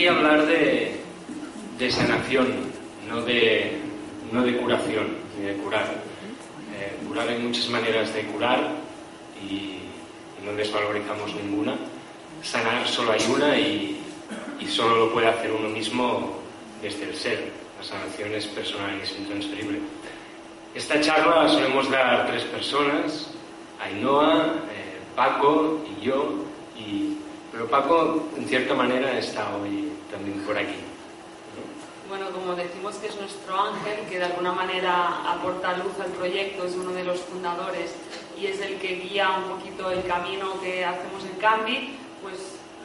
venimos aquí a hablar de, de sanación, no de, no de curación, ni de curar. Eh, curar hay muchas maneras de curar y, y no desvalorizamos ninguna. Sanar solo hay una y, y solo lo puede hacer uno mismo desde el ser. La sanación es personal y es intransferible. Esta charla la solemos dar tres personas, Ainhoa, eh, Paco y yo, y, pero Paco en cierta manera está hoy por aquí. Bueno, como decimos que es nuestro ángel, que de alguna manera aporta luz al proyecto, es uno de los fundadores y es el que guía un poquito el camino que hacemos en Cambi, pues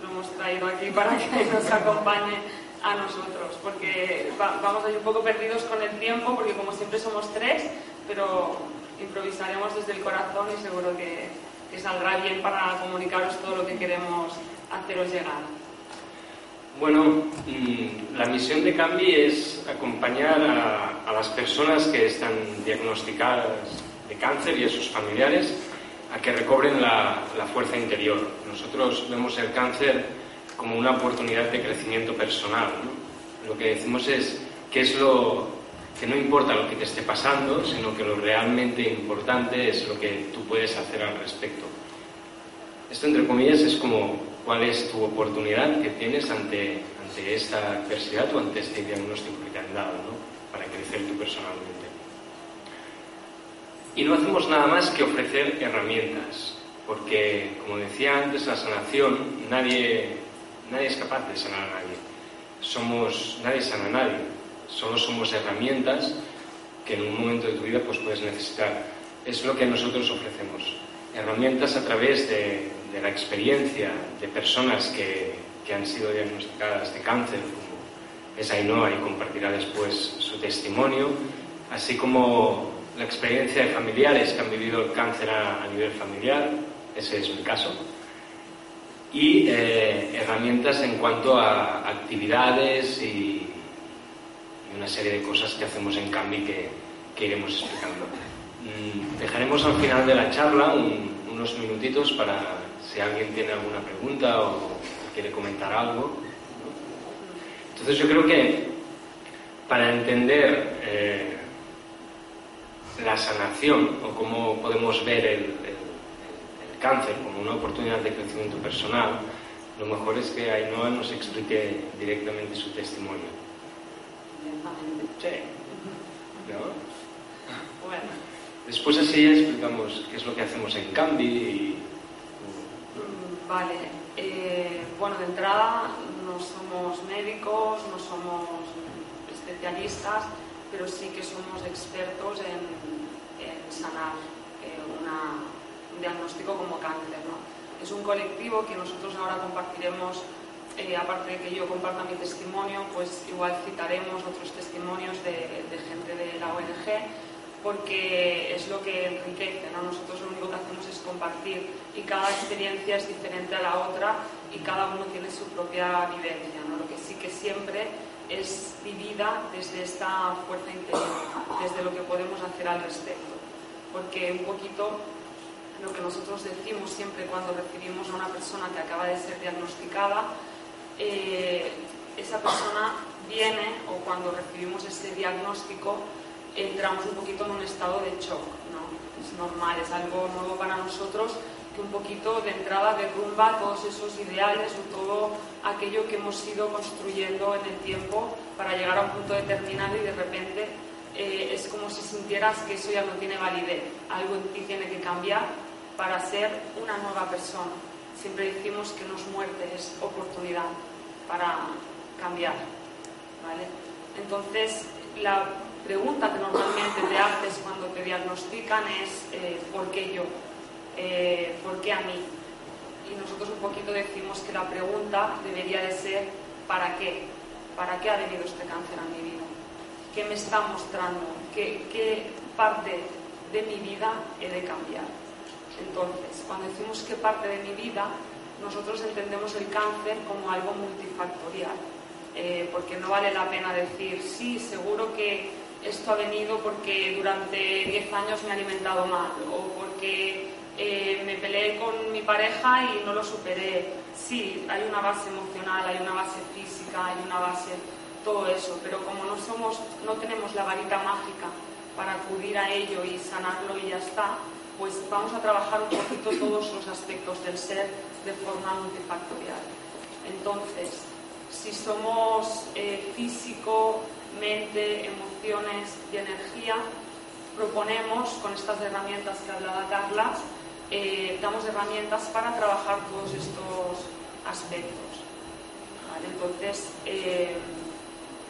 lo hemos traído aquí para que nos acompañe a nosotros, porque va- vamos ahí un poco perdidos con el tiempo, porque como siempre somos tres, pero improvisaremos desde el corazón y seguro que, que saldrá bien para comunicaros todo lo que queremos haceros llegar. Bueno, mm, la misión de Cambi es acompañar a, las personas que están diagnosticadas de cáncer y a sus familiares a que recobren la, fuerza interior. Nosotros vemos el cáncer como una oportunidad de crecimiento personal. Lo que decimos es que que no importa lo que te esté pasando, sino que lo realmente importante es lo que tú puedes hacer al respecto. Esto, entre comillas, es como cuál es tu oportunidad que tienes ante, ante esta adversidad o ante este diagnóstico que te han dado, ¿no? Para crecer tú personalmente. Y no hacemos nada más que ofrecer herramientas, porque, como decía antes, la sanación, nadie, nadie es capaz de sanar a nadie. Somos, nadie sana a nadie, solo somos herramientas que en un momento de tu vida pues, puedes necesitar. Es lo que nosotros ofrecemos. Herramientas a través de, de la experiencia de personas que, que han sido diagnosticadas de cáncer, como es Ainhoa y compartirá después su testimonio, así como la experiencia de familiares que han vivido el cáncer a, a nivel familiar, ese es mi caso, y eh, herramientas en cuanto a actividades y, y una serie de cosas que hacemos en Cambi que, que iremos explicando. Mm, Dejaremos al final de la charla un- unos minutitos para si alguien tiene alguna pregunta o quiere comentar algo. Entonces yo creo que para entender eh, la sanación o cómo podemos ver el, el- el cáncer como una oportunidad de crecimiento personal, lo mejor es que Ainhoa nos explique directamente su testimonio. Sí. ¿No? Bueno. Después así explicamos qué es lo que hacemos en Cambi y... Vale, eh, bueno, de entrada no somos médicos, no somos especialistas, pero sí que somos expertos en, sanar eh, un diagnóstico como cáncer. ¿no? Es un colectivo que nosotros ahora compartiremos, eh, aparte de que yo comparta mi testimonio, pues igual citaremos otros testimonios de, de gente de la ONG porque es lo que enriquece, ¿no? Nosotros lo único que hacemos es compartir y cada experiencia es diferente a la otra y cada uno tiene su propia vivencia, ¿no? Lo que sí que siempre es vivida desde esta fuerza interior, desde lo que podemos hacer al respecto. Porque un poquito lo que nosotros decimos siempre cuando recibimos a una persona que acaba de ser diagnosticada, eh, esa persona viene o cuando recibimos ese diagnóstico entramos un poquito en un estado de shock, ¿no? Es normal, es algo nuevo para nosotros que un poquito de entrada derrumba todos esos ideales o todo aquello que hemos ido construyendo en el tiempo para llegar a un punto determinado y de repente eh, es como si sintieras que eso ya no tiene validez, algo en ti tiene que cambiar para ser una nueva persona. Siempre decimos que no es muerte, es oportunidad para cambiar. ¿vale? Entonces, la pregunta que normalmente te haces cuando te diagnostican es eh, ¿por qué yo? Eh, ¿Por qué a mí? Y nosotros un poquito decimos que la pregunta debería de ser ¿para qué? ¿Para qué ha venido este cáncer a mi vida? ¿Qué me está mostrando? ¿Qué, qué parte de mi vida he de cambiar? Entonces, cuando decimos qué parte de mi vida, nosotros entendemos el cáncer como algo multifactorial, eh, porque no vale la pena decir, sí, seguro que esto ha venido porque durante 10 años me he alimentado mal o porque eh, me peleé con mi pareja y no lo superé. Sí, hay una base emocional, hay una base física, hay una base todo eso, pero como no somos, no tenemos la varita mágica para acudir a ello y sanarlo y ya está, pues vamos a trabajar un poquito todos los aspectos del ser de forma multifactorial. Entonces, si somos eh, físico, mente, emociones y energía, proponemos con estas herramientas que hablaba Carla, eh, damos herramientas para trabajar todos estos aspectos. ¿Vale? Entonces, eh,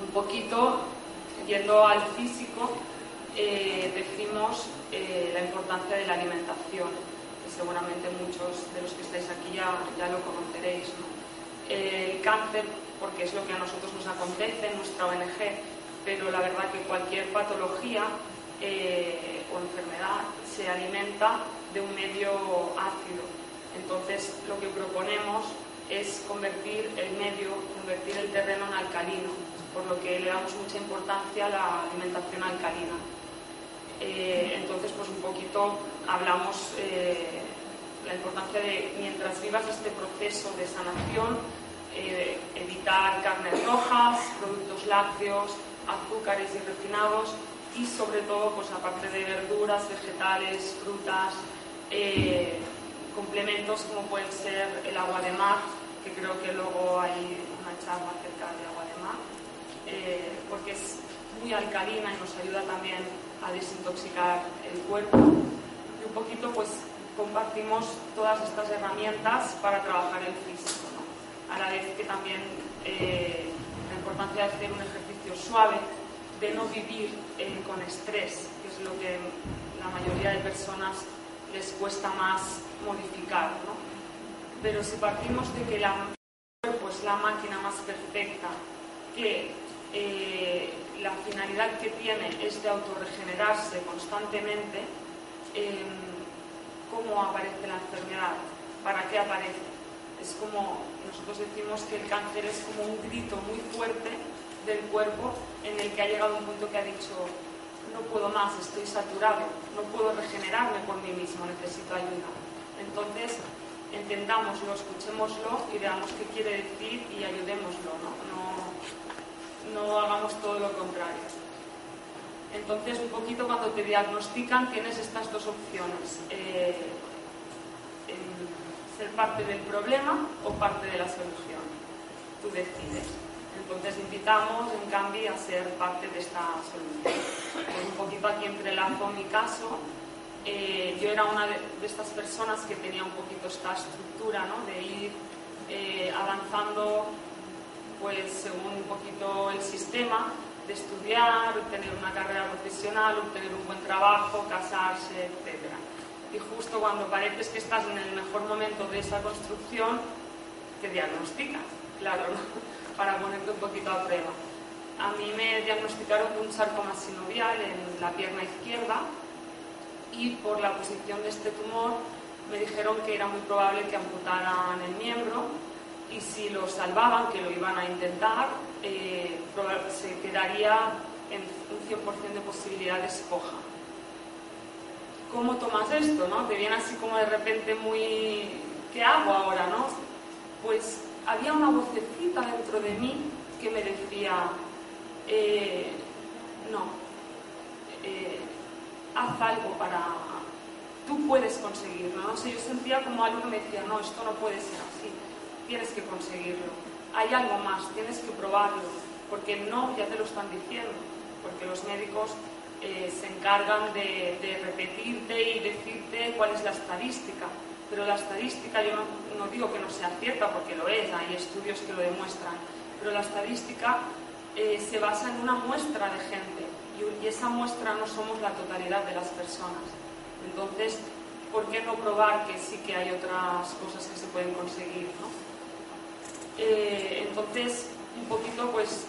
un poquito yendo al físico, eh, decimos eh, la importancia de la alimentación, que seguramente muchos de los que estáis aquí ya, ya lo conoceréis. ¿no? El cáncer, porque es lo que a nosotros nos acontece en nuestra ONG, pero la verdad que cualquier patología eh, o enfermedad se alimenta de un medio ácido. Entonces, lo que proponemos es convertir el medio, convertir el terreno en alcalino, por lo que le damos mucha importancia a la alimentación alcalina. Eh, entonces, pues un poquito hablamos eh, la importancia de, mientras vivas este proceso de sanación, eh, evitar carnes rojas, productos lácteos, azúcares y refinados y sobre todo, pues aparte de verduras, vegetales, frutas, eh, complementos como pueden ser el agua de mar, que creo que luego hay una charla acerca de agua de mar, eh, porque es muy alcalina y nos ayuda también a desintoxicar el cuerpo. Y un poquito pues compartimos todas estas herramientas para trabajar el físico, a la vez que también eh, importancia de hacer un ejercicio suave, de no vivir eh, con estrés, que es lo que la mayoría de personas les cuesta más modificar. ¿no? Pero si partimos de que la cuerpo es la máquina más perfecta, que eh, la finalidad que tiene es de autorregenerarse constantemente, eh, ¿cómo aparece la enfermedad? ¿Para qué aparece? Es como nosotros decimos que el cáncer es como un grito muy fuerte del cuerpo en el que ha llegado un punto que ha dicho no puedo más, estoy saturado, no puedo regenerarme por mí mismo, necesito ayuda. Entonces, entendámoslo, escuchémoslo y veamos qué quiere decir y ayudémoslo, ¿no? No, no hagamos todo lo contrario. Entonces, un poquito cuando te diagnostican tienes estas dos opciones. Eh, ser parte del problema o parte de la solución. Tú decides. Entonces invitamos, en cambio, a ser parte de esta solución. Pues un poquito aquí entrelazo mi caso. Eh, yo era una de, estas personas que tenía un poquito esta estructura, ¿no? De ir eh, avanzando, pues según un poquito el sistema, de estudiar, obtener una carrera profesional, obtener un buen trabajo, casarse, etc. Y justo cuando pareces que estás en el mejor momento de esa construcción, te diagnostican, claro, para ponerte un poquito a prueba. A mí me diagnosticaron un sarcoma sinovial en la pierna izquierda y por la posición de este tumor me dijeron que era muy probable que amputaran el miembro y si lo salvaban, que lo iban a intentar, eh, se quedaría en un 100% de posibilidades coja. ¿Cómo tomas esto? No? Te viene así como de repente muy... ¿Qué hago ahora? No? Pues había una vocecita dentro de mí que me decía, eh, no, eh, haz algo para, tú puedes conseguirlo. No sé, yo sentía como algo que me decía, no, esto no puede ser así, tienes que conseguirlo. Hay algo más, tienes que probarlo, porque no, ya te lo están diciendo, porque los médicos eh, se encargan de, de repetirte y decirte cuál es la estadística. Pero la estadística, yo no, no digo que no sea cierta, porque lo es, hay estudios que lo demuestran, pero la estadística eh, se basa en una muestra de gente y, y esa muestra no somos la totalidad de las personas. Entonces, ¿por qué no probar que sí que hay otras cosas que se pueden conseguir? ¿no? Eh, entonces, un poquito, pues,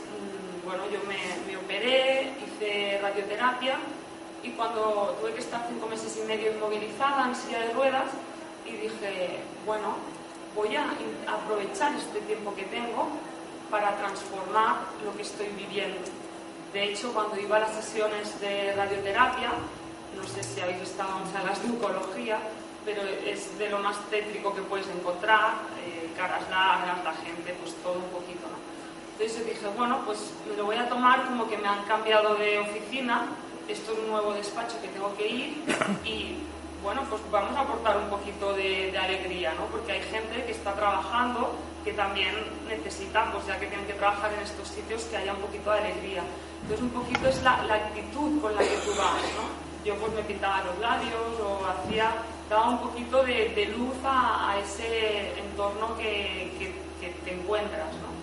yo me, operé, hice radioterapia y cuando tuve que estar cinco meses y medio inmovilizada en silla de ruedas y dije, bueno, voy a aprovechar este tiempo que tengo para transformar lo que estoy viviendo. De hecho, cuando iba a las sesiones de radioterapia, no sé si habéis estado en salas de oncología, pero es de lo más tétrico que puedes encontrar, eh, caras largas, la gente, pues todo un poquito, ¿no? Entonces dije, bueno, pues me lo voy a tomar como que me han cambiado de oficina, esto es un nuevo despacho que tengo que ir y bueno, pues vamos a aportar un poquito de, alegría, ¿no? Porque hay gente que está trabajando que también necesita, pues ya que tienen que trabajar en estos sitios, que haya un poquito de alegría. Entonces un poquito es la, actitud con la que tú vas, ¿no? Yo pues me pintaba los labios o hacía, daba un poquito de, luz a, a ese entorno que, que- que te encuentras, ¿no?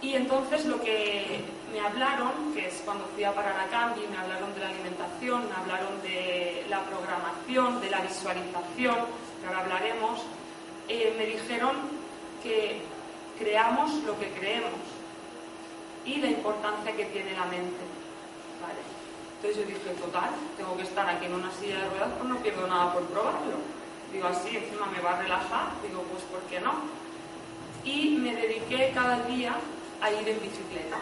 Y entonces lo que me hablaron, que es cuando fui a parar a Cambi, me hablaron de la alimentación, me hablaron de la programación, de la visualización, que ahora hablaremos, eh, me dijeron que creamos lo que creemos y la importancia que tiene la mente. ¿vale? Entonces yo dije, total, tengo que estar aquí en una silla de ruedas, pues no pierdo nada por probarlo. Digo, así encima me va a relajar, digo, pues ¿por qué no? Y me dediqué cada día a ir en bicicleta,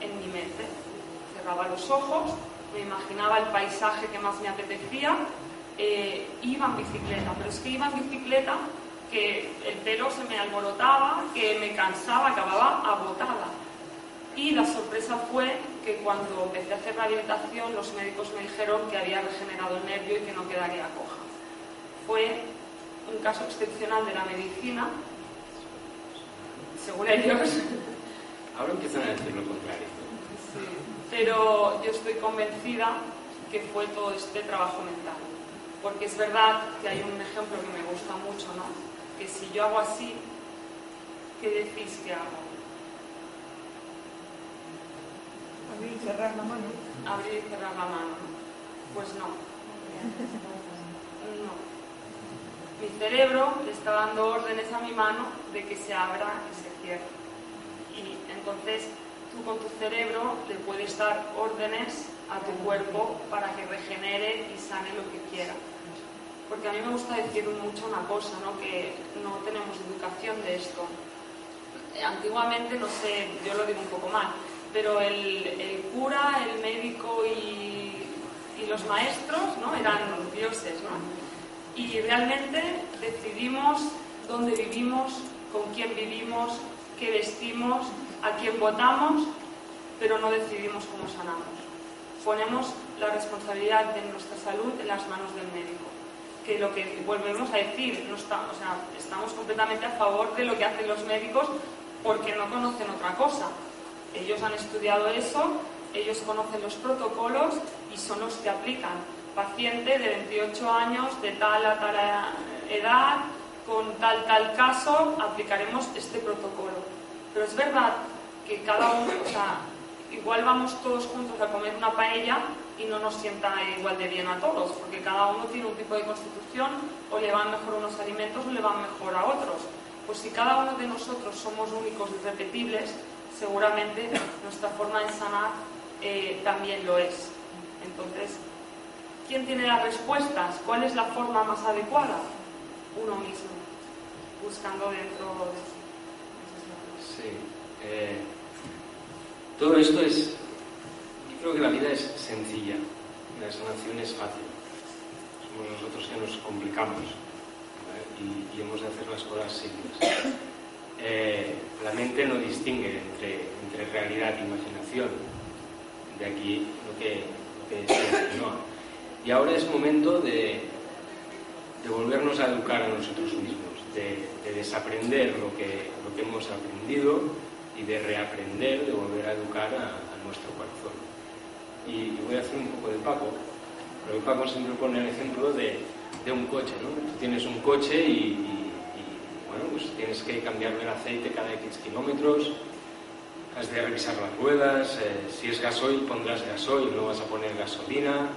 en mi mente. Cerraba los ojos, me imaginaba el paisaje que más me apetecía, eh, iba en bicicleta, pero es que iba en bicicleta que el pelo se me alborotaba, que me cansaba, acababa agotada. Y la sorpresa fue que cuando empecé a hacer rehabilitación, los médicos me dijeron que había regenerado el nervio y que no quedaría coja. Fue un caso excepcional de la medicina, según ellos, Ahora empiezan a decir lo contrario. pero yo estoy convencida que fue todo este trabajo mental. Porque es verdad que hay un ejemplo que me gusta mucho, ¿no? Que si yo hago así, ¿qué decís que hago? Abrir y cerrar la mano. Abrir y cerrar la mano. ¿no? Pues no. No. Mi cerebro le está dando órdenes a mi mano de que se abra y se Y entonces tú con tu cerebro le puedes dar órdenes a tu cuerpo para que regenere y sane lo que quiera. Porque a mí me gusta decir mucho una cosa, ¿no? que no tenemos educación de esto. Antiguamente, no sé, yo lo digo un poco mal, pero el, el cura, el médico y, y los maestros ¿no? eran dioses. ¿no? Y realmente decidimos dónde vivimos, con quién vivimos, qué vestimos, a quién votamos, pero no decidimos cómo sanamos. Ponemos la responsabilidad de nuestra salud en las manos del médico. Que lo que volvemos a decir, no está- o sea, estamos completamente a favor de lo que hacen los médicos porque no conocen otra cosa. Ellos han estudiado eso, ellos conocen los protocolos y son los que aplican. Paciente de 28 años, de tal a tal edad, con tal tal caso, aplicaremos este protocolo. Pero es verdad que cada uno, o sea, igual vamos todos juntos a comer una paella y no nos sienta igual de bien a todos, porque cada uno tiene un tipo de constitución, o le van mejor unos alimentos o le van mejor a otros. Pues si cada uno de nosotros somos únicos y repetibles, seguramente nuestra forma de sanar eh, también lo es. Entonces, ¿quién tiene las respuestas? ¿Cuál es la forma más adecuada? Uno mismo, buscando dentro de sí. Sí. eh, todo esto es. Yo creo que la vida es sencilla, la sanación es fácil. Somos nosotros que nos complicamos y, hemos de hacer las cosas simples. Eh, la mente no distingue entre, realidad e imaginación. De aquí lo que, lo se insinúa. Y ahora es momento de, de volvernos a educar a nosotros mismos, de, de desaprender lo que, lo que hemos aprendido y de reaprender, de volver a educar a, nuestro corazón. Y, voy a hacer un poco de Paco, pero Paco siempre pone el ejemplo de, de un coche, ¿no? Tú tienes un coche y, bueno, pues tienes que cambiarle el aceite cada X kilómetros, has de revisar las ruedas, eh, si es gasoil pondrás gasoil, no vas a poner gasolina,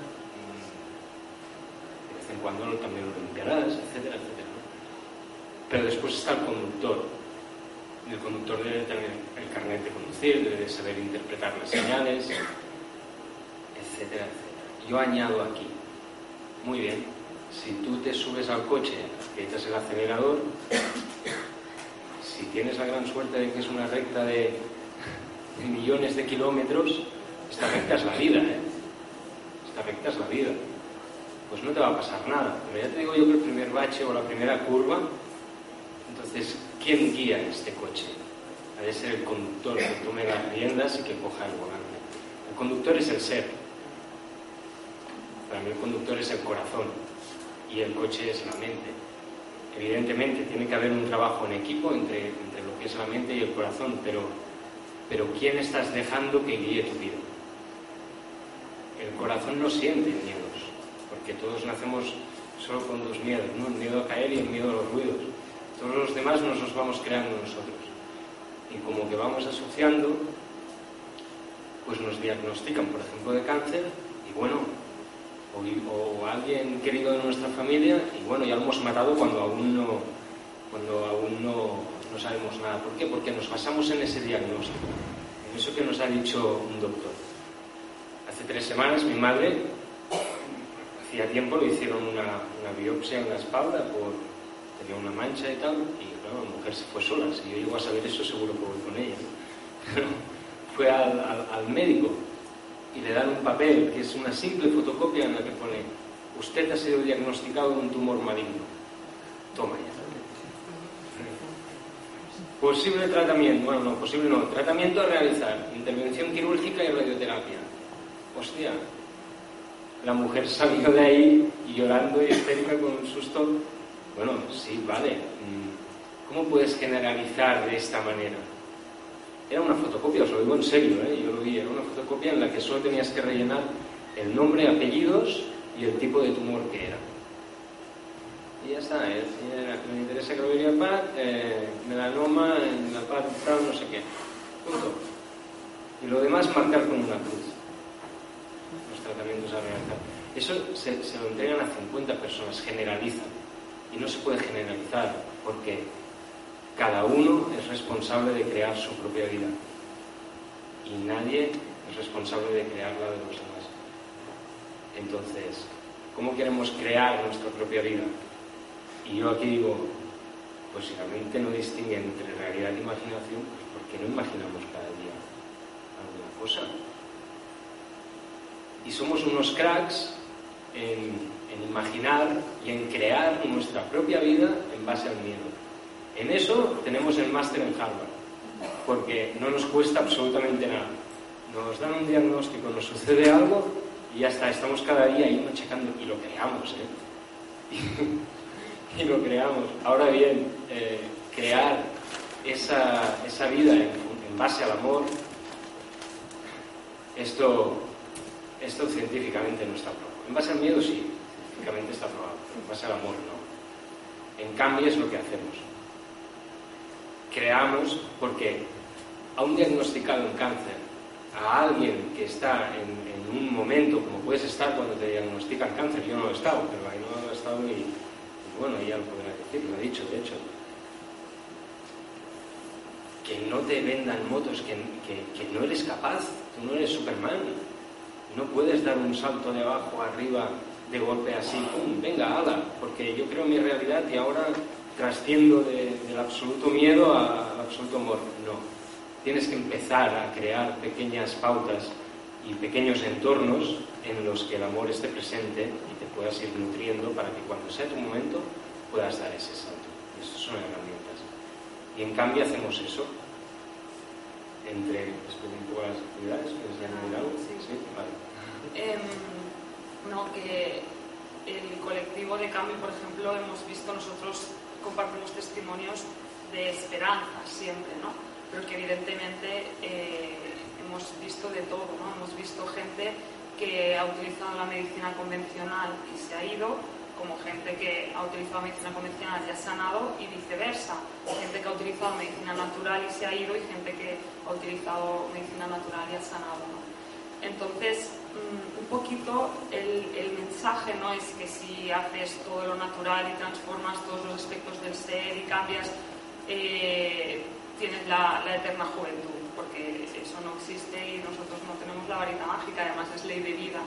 de vez en cuando también lo limpiarás, etcétera, etcétera. Pero después está el conductor. El conductor debe tener el carnet de conducir, debe de saber interpretar las señales, etcétera, etcétera. Yo añado aquí, muy bien, si tú te subes al coche, aprietas el acelerador, si tienes la gran suerte de que es una recta de, de millones de kilómetros, esta recta es la vida, ¿eh? Esta recta es la vida. Pues no te va a pasar nada. Pero ya te digo yo que el primer bache o la primera curva, entonces, ¿quién guía este coche? Ha de ser el conductor que tome las riendas y que coja el volante. El conductor es el ser. Para mí el conductor es el corazón y el coche es la mente. Evidentemente tiene que haber un trabajo en equipo entre, entre lo que es la mente y el corazón, pero, pero ¿quién estás dejando que guíe tu vida? El corazón no siente miedos, porque todos nacemos solo con dos miedos, ¿no? el miedo a caer y el miedo a los ruidos. Todos los demás nos los vamos creando nosotros. Y como que vamos asociando, pues nos diagnostican, por ejemplo, de cáncer, y bueno, o, o alguien querido de nuestra familia, y bueno, ya lo hemos matado cuando aún no, cuando aún no, no sabemos nada. ¿Por qué? Porque nos basamos en ese diagnóstico, en eso que nos ha dicho un doctor. Hace tres semanas mi madre, hacía tiempo, le hicieron una, una biopsia en la espalda por tenía una mancha y tal, y claro, la mujer se fue sola. Si yo llego a saber eso, seguro que voy con ella. Fue al, al- médico y le dan un papel que es una simple fotocopia en la que pone: Usted ha sido diagnosticado de un tumor maligno. Toma ya. Posible tratamiento, bueno, no, posible no, tratamiento a realizar, intervención quirúrgica y radioterapia. Hostia, la mujer salió de ahí llorando y histérica con un susto. Bueno, sí, vale. mm, ¿Cómo puedes generalizar de esta manera? Era una fotocopia, os lo digo en serio, ¿eh? yo lo vi, era una fotocopia en la que solo tenías que rellenar el nombre, apellidos y el tipo de tumor que era. Y ya está, ¿eh? Me interesa que lo diría Pat, eh, melanoma en la tal, no sé qué. Punto. Y lo demás marcar con una cruz los tratamientos a realizar. Eso se, se lo entregan a 50 personas, generalizan. Y no se puede generalizar porque cada uno es responsable de crear su propia vida. Y nadie es responsable de crear la de los demás. Entonces, ¿cómo queremos crear nuestra propia vida? Y yo aquí digo, pues si la mente no distingue entre realidad e imaginación, pues ¿por qué no imaginamos cada día alguna cosa? y somos unos cracks en, en imaginar y en crear nuestra propia vida en base al miedo. En eso tenemos el máster en Harvard, porque no nos cuesta absolutamente nada. Nos dan un diagnóstico, nos sucede algo y ya está, estamos cada día ahí machacando y lo creamos, ¿eh? y lo creamos. Ahora bien, eh, crear esa, esa vida en, en base al amor, esto, esto científicamente no está probado. En base al miedo sí, está probado, base al amor no. En cambio es lo que hacemos. Creamos porque a un diagnosticado en cáncer, a alguien que está en, un momento, como puedes estar cuando te diagnostican cáncer, yo no he estado, pero ahí no he estado y, y bueno, ya lo podrá decir, lo he dicho, de hecho, que no te vendan motos, que, que- no eres capaz, tú no eres Superman, no puedes dar un salto de abajo arriba de golpe así, ¡pum! venga, ala, porque yo creo mi realidad y ahora trasciendo de- del absoluto miedo al absoluto amor. No, tienes que empezar a crear pequeñas pautas y pequeños entornos en los que el amor esté presente y te puedas ir nutriendo para que cuando sea tu momento puedas dar ese salto. Esas son herramientas. Y en cambio hacemos eso. Entre, explico un poco las actividades, ¿quieres añadir algo? Sí. vale. Em, ¿no? que el colectivo de cambio, por ejemplo, hemos visto nosotros compartimos testimonios de esperanza siempre, ¿no? pero que evidentemente eh, hemos visto de todo, ¿no? hemos visto gente que ha utilizado la medicina convencional y se ha ido, como gente que ha utilizado medicina convencional y ha sanado y viceversa, gente que ha utilizado medicina natural y se ha ido y gente que ha utilizado medicina natural y ha sanado. ¿no? Entonces, mm, un poquito el, el, mensaje no es que si haces todo lo natural y transformas todos los aspectos del ser y cambias, eh, tienes la, eterna juventud, porque eso no existe y nosotros no tenemos la varita mágica, además es ley de vida.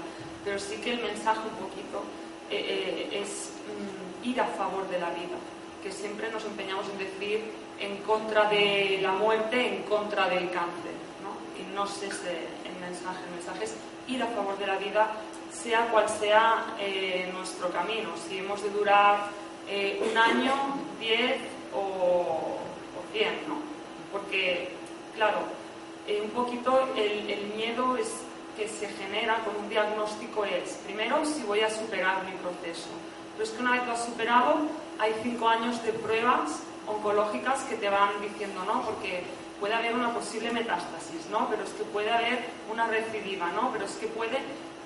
Pero sí que el mensaje un poquito eh, eh, es mm, ir a favor de la vida, que siempre nos empeñamos en decir en contra de la muerte, en contra del cáncer, ¿no? y no sé si mensaje. El mensaje es ir a favor de la vida, sea cual sea eh, nuestro camino. Si hemos de durar eh, un año, diez o, o cien, ¿no? Porque, claro, eh, un poquito el, el miedo es que se genera con un diagnóstico es, primero, si voy a superar mi proceso. Pero es que una vez lo has superado, hay cinco años de pruebas oncológicas que te van diciendo, ¿no? Porque puede haber una posible metástasis, ¿no? Pero es que puede haber una recidiva, ¿no? Pero es que puede...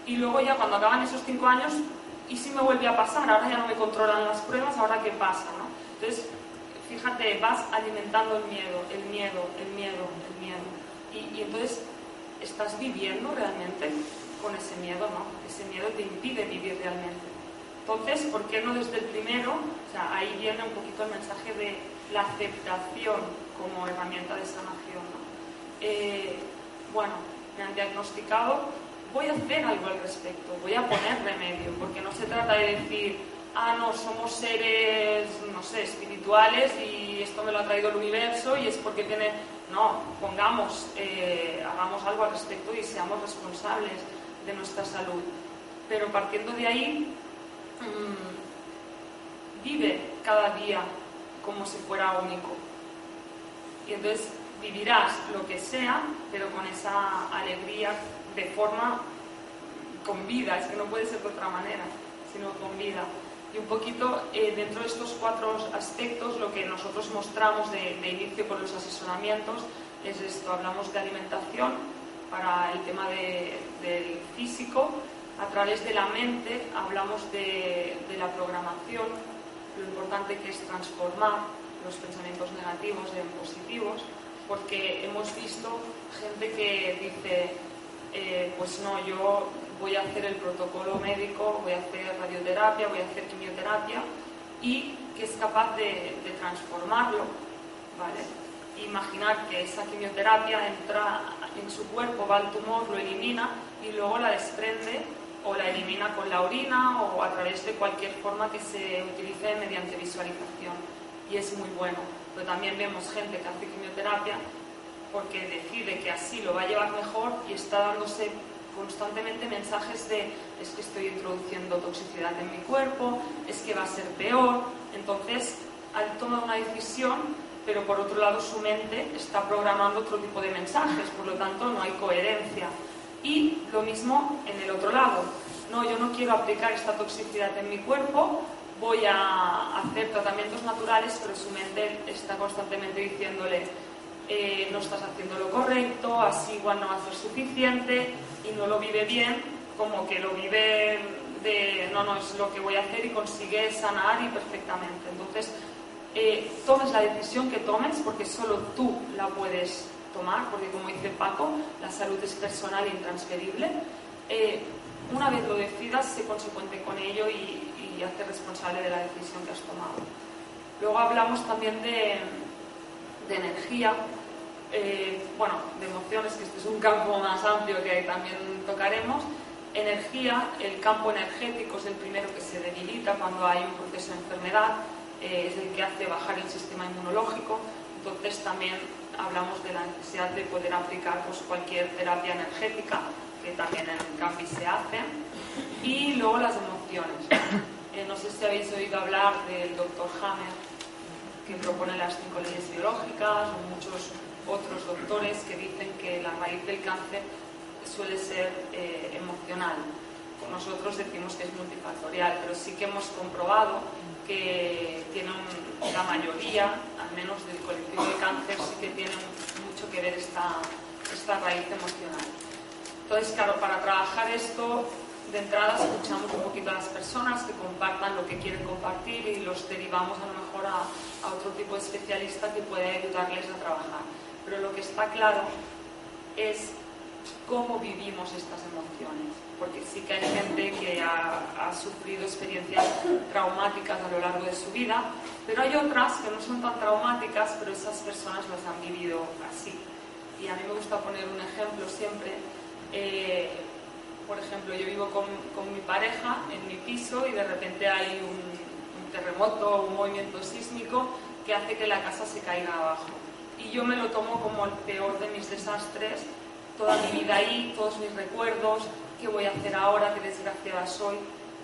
Y luego ya cuando acaban esos cinco años, ¿y si me vuelve a pasar? Ahora ya no me controlan las pruebas, ¿ahora qué pasa, no? Entonces, fíjate, vas alimentando el miedo, el miedo, el miedo, el miedo. Y, y entonces, ¿estás viviendo realmente con ese miedo, no? Ese miedo te impide vivir realmente. Entonces, ¿por qué no desde el primero? O sea, ahí viene un poquito el mensaje de la aceptación como herramienta de sanación. ¿no? Eh, bueno, me han diagnosticado, voy a hacer algo al respecto, voy a poner remedio, porque no se trata de decir, ah, no, somos seres, no sé, espirituales y esto me lo ha traído el universo y es porque tiene... No, pongamos, eh, hagamos algo al respecto y seamos responsables de nuestra salud. Pero partiendo de ahí, mmm, vive cada día como si fuera único. Y entonces vivirás lo que sea, pero con esa alegría de forma con vida, es que no puede ser de otra manera, sino con vida. Y un poquito eh, dentro de estos cuatro aspectos, lo que nosotros mostramos de, de, inicio con los asesoramientos es esto, hablamos de alimentación para el tema de, del físico, a través de la mente hablamos de, de la programación, lo importante que es transformar los pensamientos negativos en positivos, porque hemos visto gente que dice, eh, pues no, yo voy a hacer el protocolo médico, voy a hacer radioterapia, voy a hacer quimioterapia, y que es capaz de, transformarlo. Imaginar que esa quimioterapia entra en su cuerpo, va al tumor, lo elimina y luego la desprende o la elimina con la orina o a través de cualquier forma que se utilice mediante visualización. Y es muy bueno. Pero también vemos gente que hace quimioterapia porque decide que así lo va a llevar mejor y está dándose constantemente mensajes de es que estoy introduciendo toxicidad en mi cuerpo, es que va a ser peor. Entonces, al tomar una decisión, pero por otro lado su mente está programando otro tipo de mensajes, por lo tanto no hay coherencia. Y lo mismo en el otro lado. No, yo no quiero aplicar esta toxicidad en mi cuerpo, voy a hacer tratamientos naturales, pero su mente está constantemente diciéndole, eh, no estás haciendo lo correcto, así igual no va a ser suficiente y no lo vive bien, como que lo vive de, no, no, es lo que voy a hacer y consigue sanar y perfectamente. Entonces, eh, tomes la decisión que tomes porque solo tú la puedes tomar, porque como dice Paco, la salud es personal e intransferible. Eh, una vez lo decidas, sé consecuente con ello y, y hace responsable de la decisión que has tomado. Luego hablamos también de, de energía, eh, bueno, de emociones, que este es un campo más amplio que también tocaremos. Energía, el campo energético es el primero que se debilita cuando hay un proceso de enfermedad, eh, es el que hace bajar el sistema inmunológico, entonces también hablamos de la necesidad de poder aplicar pues, cualquier terapia energética, que también en el CAMPI se hace, y luego las emociones. Eh, no sé si habéis oído hablar del doctor Hammer, que propone las cinco leyes biológicas, o muchos otros doctores que dicen que la raíz del cáncer suele ser eh, emocional. nosotros decimos que es multifactorial, pero sí que hemos comprobado que tiene un- la mayoría, al menos del colectivo de cáncer, sí que tiene mucho que ver esta, esta raíz emocional. Entonces, claro, para trabajar esto, de entrada escuchamos un poquito a las personas que compartan lo que quieren compartir y los derivamos a lo mejor a, otro tipo de especialista que puede ayudarles a trabajar. Pero lo que está claro es cómo vivimos estas emociones, porque sí que hay gente que ha, ha sufrido experiencias traumáticas a lo largo de su vida, pero hay otras que no son tan traumáticas, pero esas personas las han vivido así. Y a mí me gusta poner un ejemplo siempre. eh, por ejemplo, yo vivo con, con mi pareja en mi piso y de repente hay un, un terremoto, un movimiento sísmico que hace que la casa se caiga abajo. Y yo me lo tomo como el peor de mis desastres, toda mi vida ahí, todos mis recuerdos, qué voy a hacer ahora, qué desgraciada soy,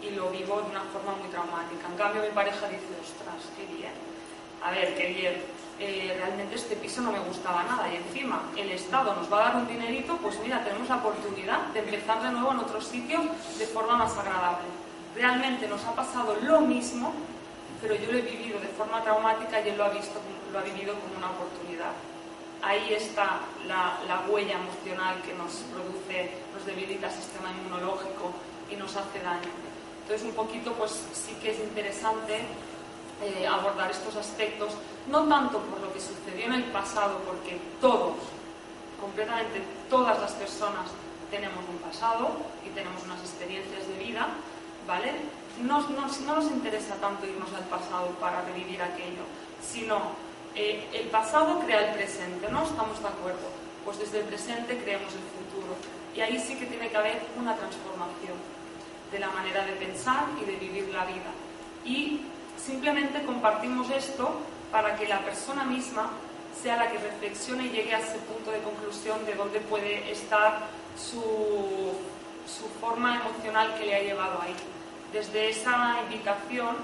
y lo vivo de una forma muy traumática. En cambio, mi pareja dice, ostras, qué bien. A ver, qué bien. Eh, realmente este piso no me gustaba nada y encima el Estado nos va a dar un dinerito, pues mira, tenemos la oportunidad de empezar de nuevo en otro sitio de forma más agradable. Realmente nos ha pasado lo mismo, pero yo lo he vivido de forma traumática y él lo ha, visto, lo ha vivido como una oportunidad. Ahí está la, la huella emocional que nos produce, nos debilita el sistema inmunológico y nos hace daño. Entonces, un poquito, pues sí que es interesante eh, abordar estos aspectos, no tanto por lo que sucedió en el pasado, porque todos, completamente todas las personas tenemos un pasado y tenemos unas experiencias de vida, ¿vale? No, no- no nos interesa tanto irnos al pasado para revivir aquello, sino eh, el pasado crea el presente, ¿no? ¿Estamos de acuerdo? Pues desde el presente creamos el futuro. Y ahí sí que tiene que haber una transformación de la manera de pensar y de vivir la vida. Y simplemente compartimos esto para que la persona misma sea la que reflexione y llegue a ese punto de conclusión de dónde puede estar su, su forma emocional que le ha llevado ahí. Desde esa invitación,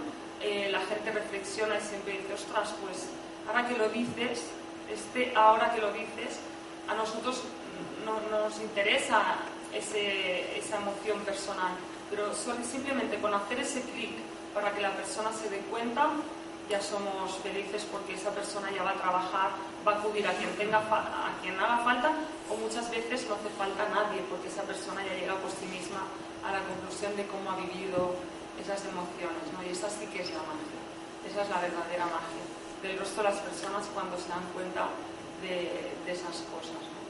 eh, la gente reflexiona y siempre dice, ostras, pues ahora que lo dices, este ahora que lo dices, a nosotros no nos interesa ese- esa emoción personal, pero solo- simplemente con hacer ese clic para que la persona se dé cuenta, ya somos felices porque esa persona ya va a trabajar, va a acudir a quien, tenga a quien haga falta o muchas veces no hace falta a nadie porque esa persona ya llega por sí misma a la conclusión de cómo ha vivido esas emociones, ¿no? Y esa sí que es la magia, esa es la verdadera magia del resto de las personas cuando se dan cuenta de, de esas cosas, ¿no?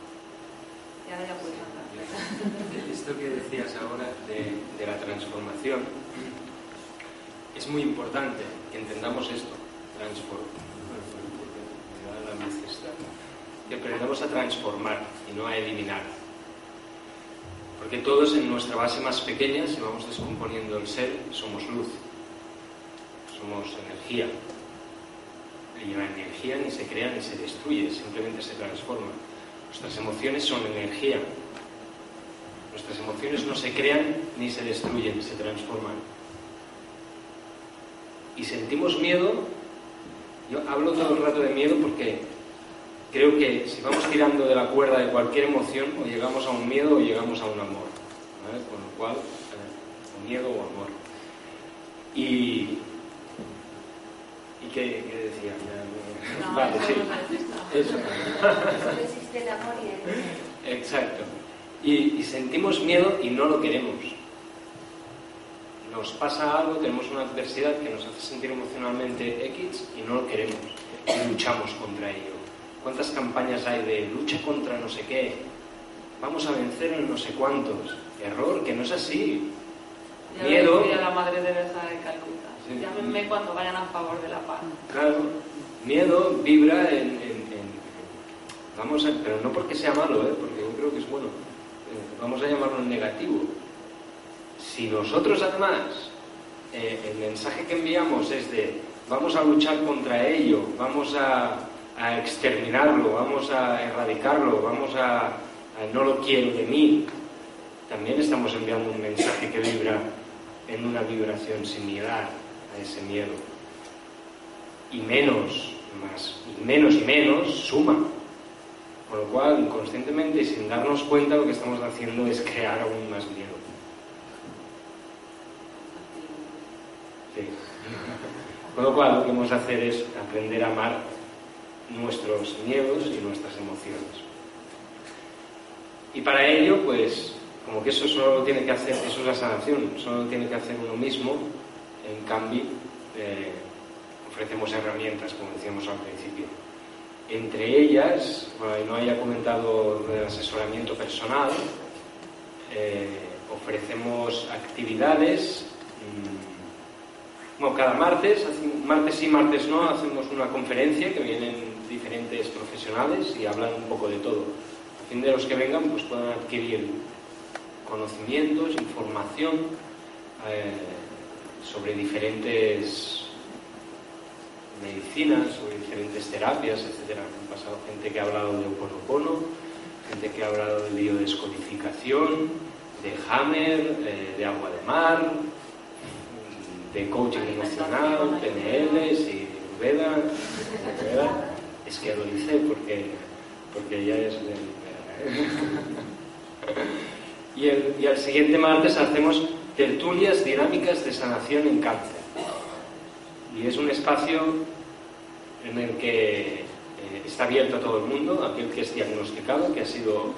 Y ahora ya puedes hablar. Esto que decías ahora de, de la transformación es muy importante que entendamos esto, que aprendamos a transformar y no a eliminar. Porque todos en nuestra base más pequeña, si vamos descomponiendo el ser, somos luz, somos energía. Y la energía ni se crea ni se destruye, simplemente se transforma. Nuestras emociones son energía, Nuestras emociones no se crean ni se destruyen, se transforman. Y sentimos miedo, yo hablo todo el rato de miedo porque creo que si vamos tirando de la cuerda de cualquier emoción, o llegamos a un miedo o llegamos a un amor. ¿vale? Con lo cual, eh, o miedo o amor. Y. ¿Y qué, qué decía? No, vale, sí. Eso. Solo existe el amor y el miedo. Exacto. Y, y sentimos miedo y no lo queremos. Nos pasa algo, tenemos una adversidad que nos hace sentir emocionalmente X y no lo queremos. Y luchamos contra ello. ¿Cuántas campañas hay de lucha contra no sé qué? Vamos a vencer en no sé cuántos. Error, que no es así. Ya Miedo. decía la madre Teresa de Calcuta. Sí. Llámenme cuando vayan a favor de la paz. Claro, miedo vibra en... en- en- vamos a, pero no porque sea malo, ¿eh? porque yo creo que es bueno. Eh, vamos a llamarlo en negativo. Si nosotros además eh, el mensaje que enviamos es de vamos a luchar contra ello, vamos a, exterminarlo, vamos a erradicarlo, vamos a, a no lo quiero de mí, también estamos enviando un mensaje que vibra en una vibración similar a ese miedo y menos, más, y menos y menos suma. Con lo cual, inconscientemente y sin darnos cuenta, lo que estamos haciendo es crear aún más miedo. Con lo cual, lo que vamos a hacer es aprender a amar nuestros miedos y nuestras emociones. Y para ello, pues, como que eso solo lo tiene que hacer, eso es la sanación, solo lo tiene que hacer uno mismo, en cambio, eh, ofrecemos herramientas, como decíamos al principio. Entre ellas, no haya comentado el asesoramiento personal, eh, ofrecemos actividades. mm, Bueno, cada martes, martes sí, martes no, hacemos una conferencia que vienen diferentes profesionales y hablan un poco de todo. A fin de los que vengan, pues puedan adquirir conocimientos, información eh, sobre diferentes medicinas, sobre diferentes terapias, etcétera. Han pasado gente que ha hablado de Oponopono, gente que ha hablado de biodescodificación, de Hammer, eh, de agua de mar, de coaching emocional, PNL, y Veda. Es que lo dice porque, porque ya es de y, el, y al siguiente martes hacemos tertulias dinámicas de sanación en cáncer. Y es un espacio en el que eh, está abierto a todo el mundo, aquel que es diagnosticado, que ha sido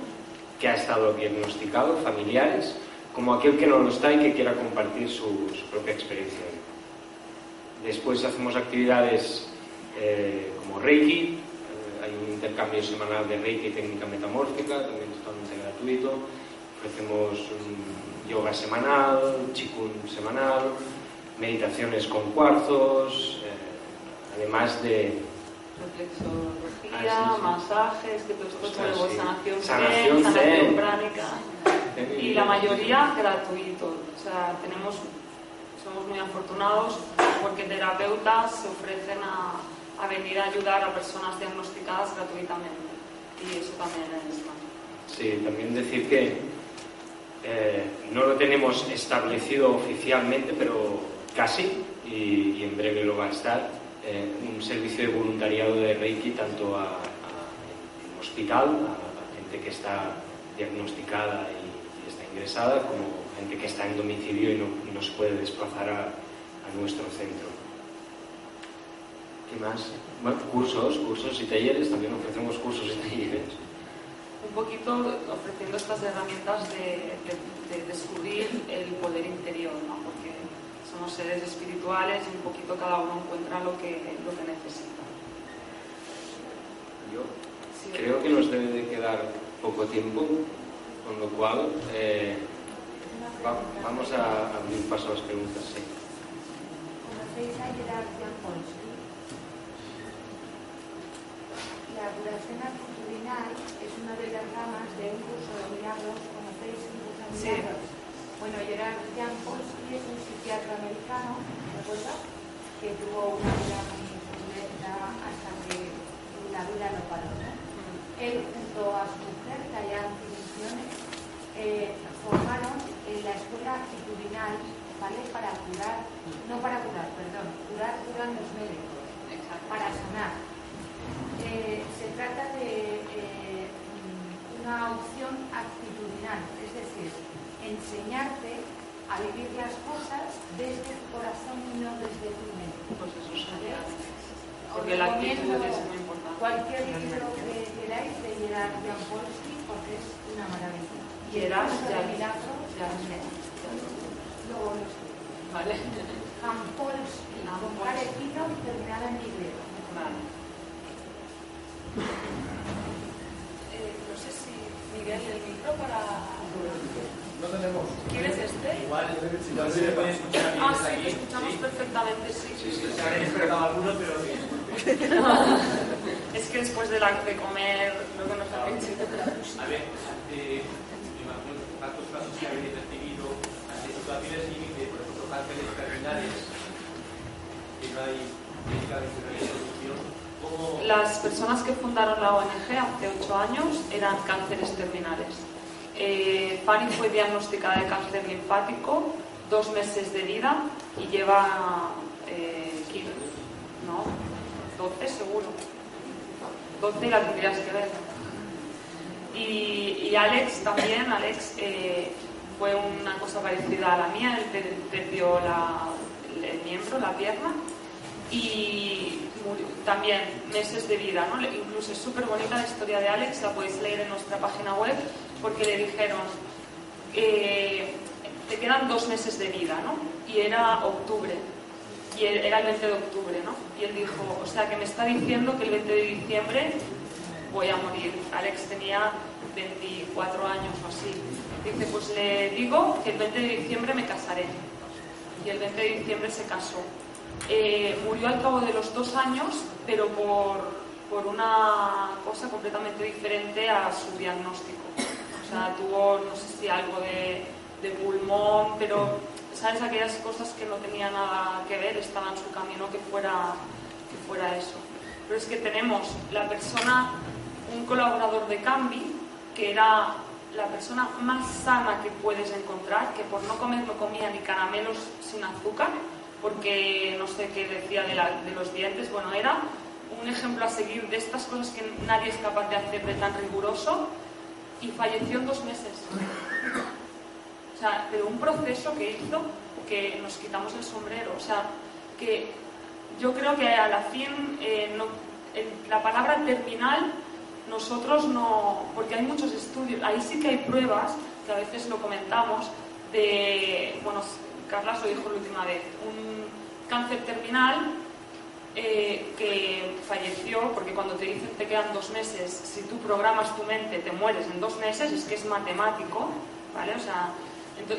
que ha estado diagnosticado, familiares, como aquel que no lo está y que quiera compartir su, su propia experiencia. Después hacemos actividades eh, como Reiki, eh, hay un intercambio semanal de Reiki y técnica metamórfica, también totalmente gratuito. Ofrecemos yoga semanal, chikun semanal, meditaciones con cuarzos, eh, además de Reflexología, Ah, sí, sí. masajes, que todo esto es sanación, Sanación zen, sanación pránica. Y la mayoría gratuito. O sea, tenemos, somos muy afortunados porque terapeutas se ofrecen a, a venir a ayudar a personas diagnosticadas gratuitamente. Y eso también es. Sí, también decir que eh, no lo tenemos establecido oficialmente, pero casi, y, y en breve lo va a estar, eh, un servicio de voluntariado de Reiki tanto a, a- en hospital, a, gente que está diagnosticada y, ingresada, como gente que está en domicilio y no, y no se puede desplazar a, a nuestro centro. ¿Qué más? Bueno, cursos, cursos y talleres, también ofrecemos cursos y talleres. un poquito ofreciendo estas herramientas de, de- de descubrir el poder interior, ¿no? porque somos seres espirituales y un poquito cada uno encuentra lo que, lo que necesita. Yo Sí. creo que nos debe de quedar poco tiempo, con lo cual eh, va- vamos a abrir paso a las preguntas. Sí. ¿Conocéis a Gerard Jampolsky? La curación actitudinal es una de las ramas de un curso de milagros. ¿Conocéis un curso de Sí. milagros? Bueno, Gerard Jampolsky es un psiquiatra americano, ¿de acuerdo? Que tuvo una vida muy turbulenta hasta que la vida lo paró, ¿no? Él junto a su mujer, Diane Misiones, eh, formaron en la escuela actitudinal, ¿vale? Para curar, no para curar, perdón, curar curan los médicos, para sanar. Eh, se trata de eh, una opción actitudinal, es decir, enseñarte a vivir las cosas desde el corazón y no desde tu mente. Pues eso. Os Porque la actitud es muy importante. Cualquier libro que queráis de Gerard Jampolsky porque es una maravilla. Y el Gerard curso de Jan- milagros Jan- también. Luego lo escribo. Vale. Jampolsky. parecido terminado en Y. Vale. Eh, no sé si Miguel, el micro para. No tenemos. ¿Quieres este? Igual, igual se le puede escuchar bien Ah, sí, aquí. te escuchamos perfectamente, sí. Sí, sí, se habrían despertado algunos, pero bien. Es que después de, la, de comer, lo que nos ha. A ver, ante me imagino, tantos casos que habéis recibido, situaciones límite, por ejemplo, cánceres terminales, que no hay solución, ¿cómo, Las personas que fundaron la ONG hace ocho años eran cánceres terminales. Eh, Fanny fue diagnosticada de cáncer linfático, dos meses de vida y lleva eh, 15, ¿no? 12 seguro. 12 la tendrías que ver. Y, y Alex también, Alex eh, fue una cosa parecida a la mía, él per- perdió el miembro, la pierna, y murió- también meses de vida, ¿no? Incluso es súper bonita la historia de Alex, la podéis leer en nuestra página web, porque le dijeron, eh, te quedan dos meses de vida, ¿no? Y era octubre, y era el 20 de octubre, ¿no? Y él dijo, o sea, que me está diciendo que el 20 de diciembre voy a morir. Alex tenía 24 años o así. Dice, pues le digo que el 20 de diciembre me casaré. Y el 20 de diciembre se casó. Eh, murió al cabo de los dos años, pero por, por una cosa completamente diferente a su diagnóstico. O sea, tuvo, no sé si algo de, de pulmón, pero, ¿sabes? Aquellas cosas que no tenían nada que ver, estaban en su camino que fuera, que fuera eso. Pero es que tenemos la persona, un colaborador de Cambi, que era la persona más sana que puedes encontrar, que por no comer no comía ni caramelos sin azúcar, porque no sé qué decía de, los dientes, bueno, era un ejemplo a seguir de estas cosas que nadie es capaz de hacer de tan riguroso, y falleció en dos meses. O sea, pero un proceso que hizo que nos quitamos el sombrero. O sea, que yo creo que a la fin eh, la palabra terminal nosotros no, porque hay muchos estudios, ahí sí que hay pruebas, que a veces lo comentamos, de, bueno, Carlas lo dijo la última vez, un cáncer terminal eh, que falleció, porque cuando te dicen te quedan dos meses, si tú programas tu mente te mueres en dos meses, es que es matemático, ¿vale? O sea,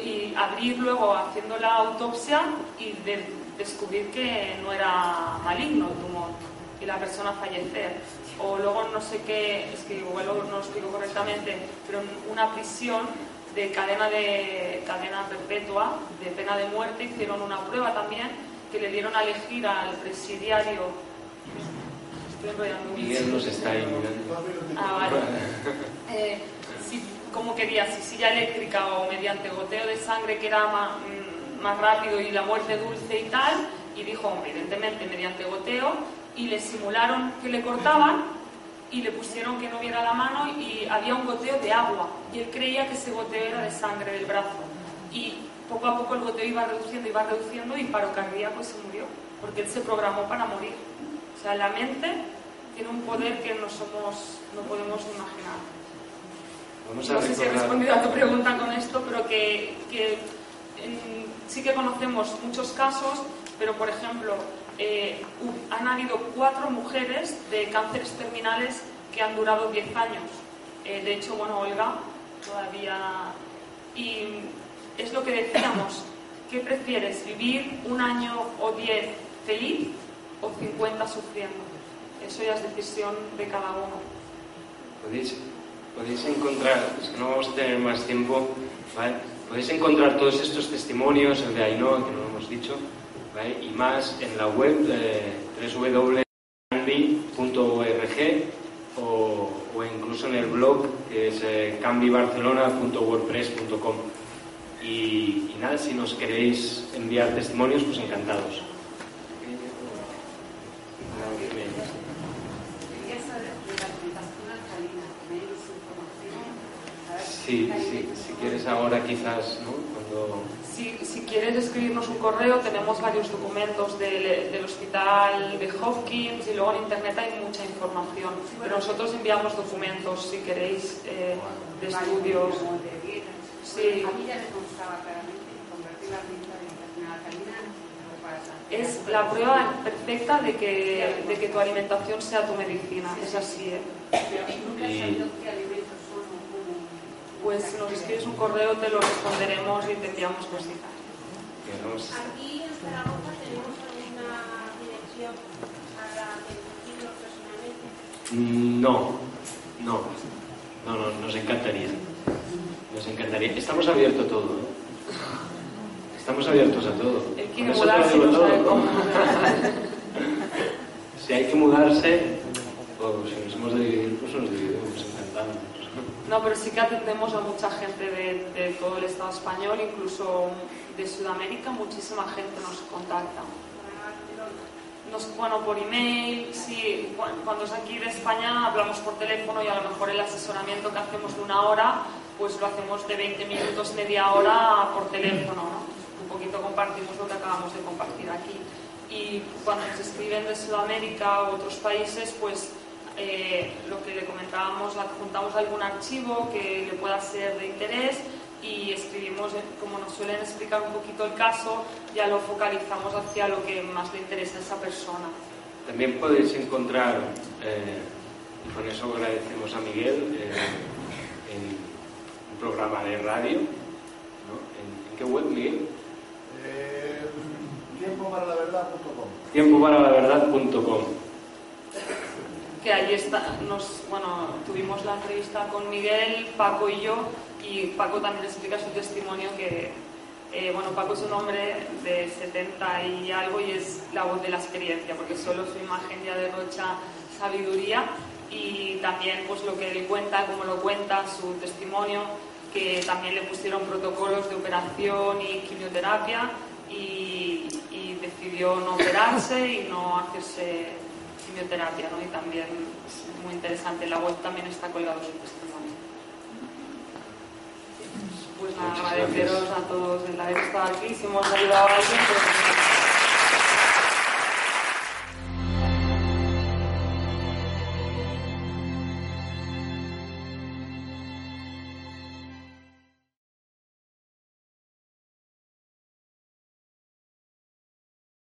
y abrir luego haciendo la autopsia y de- descubrir que no era maligno el tumor y la persona fallecer. O luego no sé qué, es que igual no lo explico correctamente, pero una prisión de cadena de cadena perpetua, de pena de muerte, hicieron una prueba también que le dieron a elegir al presidiario. Estoy enrollando. Miguel nos está. Ah, vale. Eh, si, ¿Cómo quería? Si silla eléctrica o mediante goteo de sangre que era ma- mm, más, rápido y la muerte dulce y tal. Y dijo, evidentemente, mediante goteo. Y le simularon que le cortaban y le pusieron que no viera la mano y había un goteo de agua. Y él creía que ese goteo era de sangre del brazo. Y poco a poco el goteo iba reduciendo, iba reduciendo y paro cardíaco y se murió. Porque él se programó para morir. O sea, la mente tiene un poder que no somos, no podemos imaginar. Vamos a No sé si he recordar. respondido a tu pregunta con esto, pero que, que, en- sí que conocemos muchos casos, pero por ejemplo, eh, han habido cuatro mujeres de cánceres terminales que han durado 10 años. Eh, de hecho, bueno, Olga todavía... Y es lo que decíamos, ¿qué prefieres? ¿Vivir un año o 10 feliz o 50 sufriendo? Eso ya es decisión de cada uno. Podéis, podéis encontrar, es que no vamos a tener más tiempo, ¿vale? Podéis encontrar todos estos testimonios, el de Ainhoa, que no lo hemos dicho, ¿vale? y más en la web eh, www.cambi.org o, o incluso en el blog que es eh, cambibarcelona.wordpress.com. Y, y nada, si nos queréis enviar testimonios, pues encantados. Sí, sí, si quieres ahora quizás, ¿no? Cuando... Si, si quieres escribirnos un correo, tenemos varios documentos del, del hospital de Hopkins y luego en internet hay mucha información. Pero nosotros enviamos documentos, si queréis, eh, de estudios. Sí. A mí ya me constaba claramente que convertir la alimentación alcalina no pasa. Es la prueba perfecta de que, de que tu alimentación sea tu medicina. Es así, ¿eh? Pero nunca he Y- sabido qué alimentos son o cómo. Pues nos escribes un correo te lo responderemos y te enviamos cositas. que Aquí en Zaragoza tenemos alguna dirección para dirigirnos personalmente. No, no, no, no, nos encantaría. Nos encantaría. Estamos abiertos a todo. ¿eh? Estamos abiertos a todo. Te lo mudarse no sabe todo. cómo. si hay que mudarse, o si nos hemos de dividir, pues nos dividimos, encantados. No, pero sí que atendemos a mucha gente de, todo el Estado español, incluso de Sudamérica, muchísima gente nos contacta. Nos, bueno, por email, sí, cu- cuando es aquí de España hablamos por teléfono y a lo mejor el asesoramiento que hacemos de una hora, pues lo hacemos de 20 minutos, media hora por teléfono, ¿no? Un poquito compartimos lo que acabamos de compartir aquí. y cuando nos escriben de Sudamérica u otros países, pues eh, lo que le comentábamos, adjuntamos algún archivo que le pueda ser de interés y escribimos, eh, como nos suelen explicar un poquito el caso, ya lo focalizamos hacia lo que más le interesa a esa persona. También podéis encontrar, eh, y con eso agradecemos a Miguel, eh, en un programa de radio. ¿no? ¿En, en qué web, Miguel? Eh, tiempo para la verdad.com. TiempoparalaVerdad.com. que ahí está, nos, bueno, tuvimos la entrevista con Miguel, Paco y yo, y Paco también explica su testimonio que, eh, bueno, Paco es un hombre de 70 y algo y es la voz de la experiencia, porque solo su imagen ya derrocha sabiduría y también pues lo que él cuenta, cómo lo cuenta, su testimonio, que también le pusieron protocolos de operación y quimioterapia y, y decidió no operarse y no hacerse quimioterapia, ¿no? Y también es muy interesante, la web también está colgado su testimonio. Pues nada, agradeceros a todos el haber estado aquí, si hemos ayudado a alguien, pues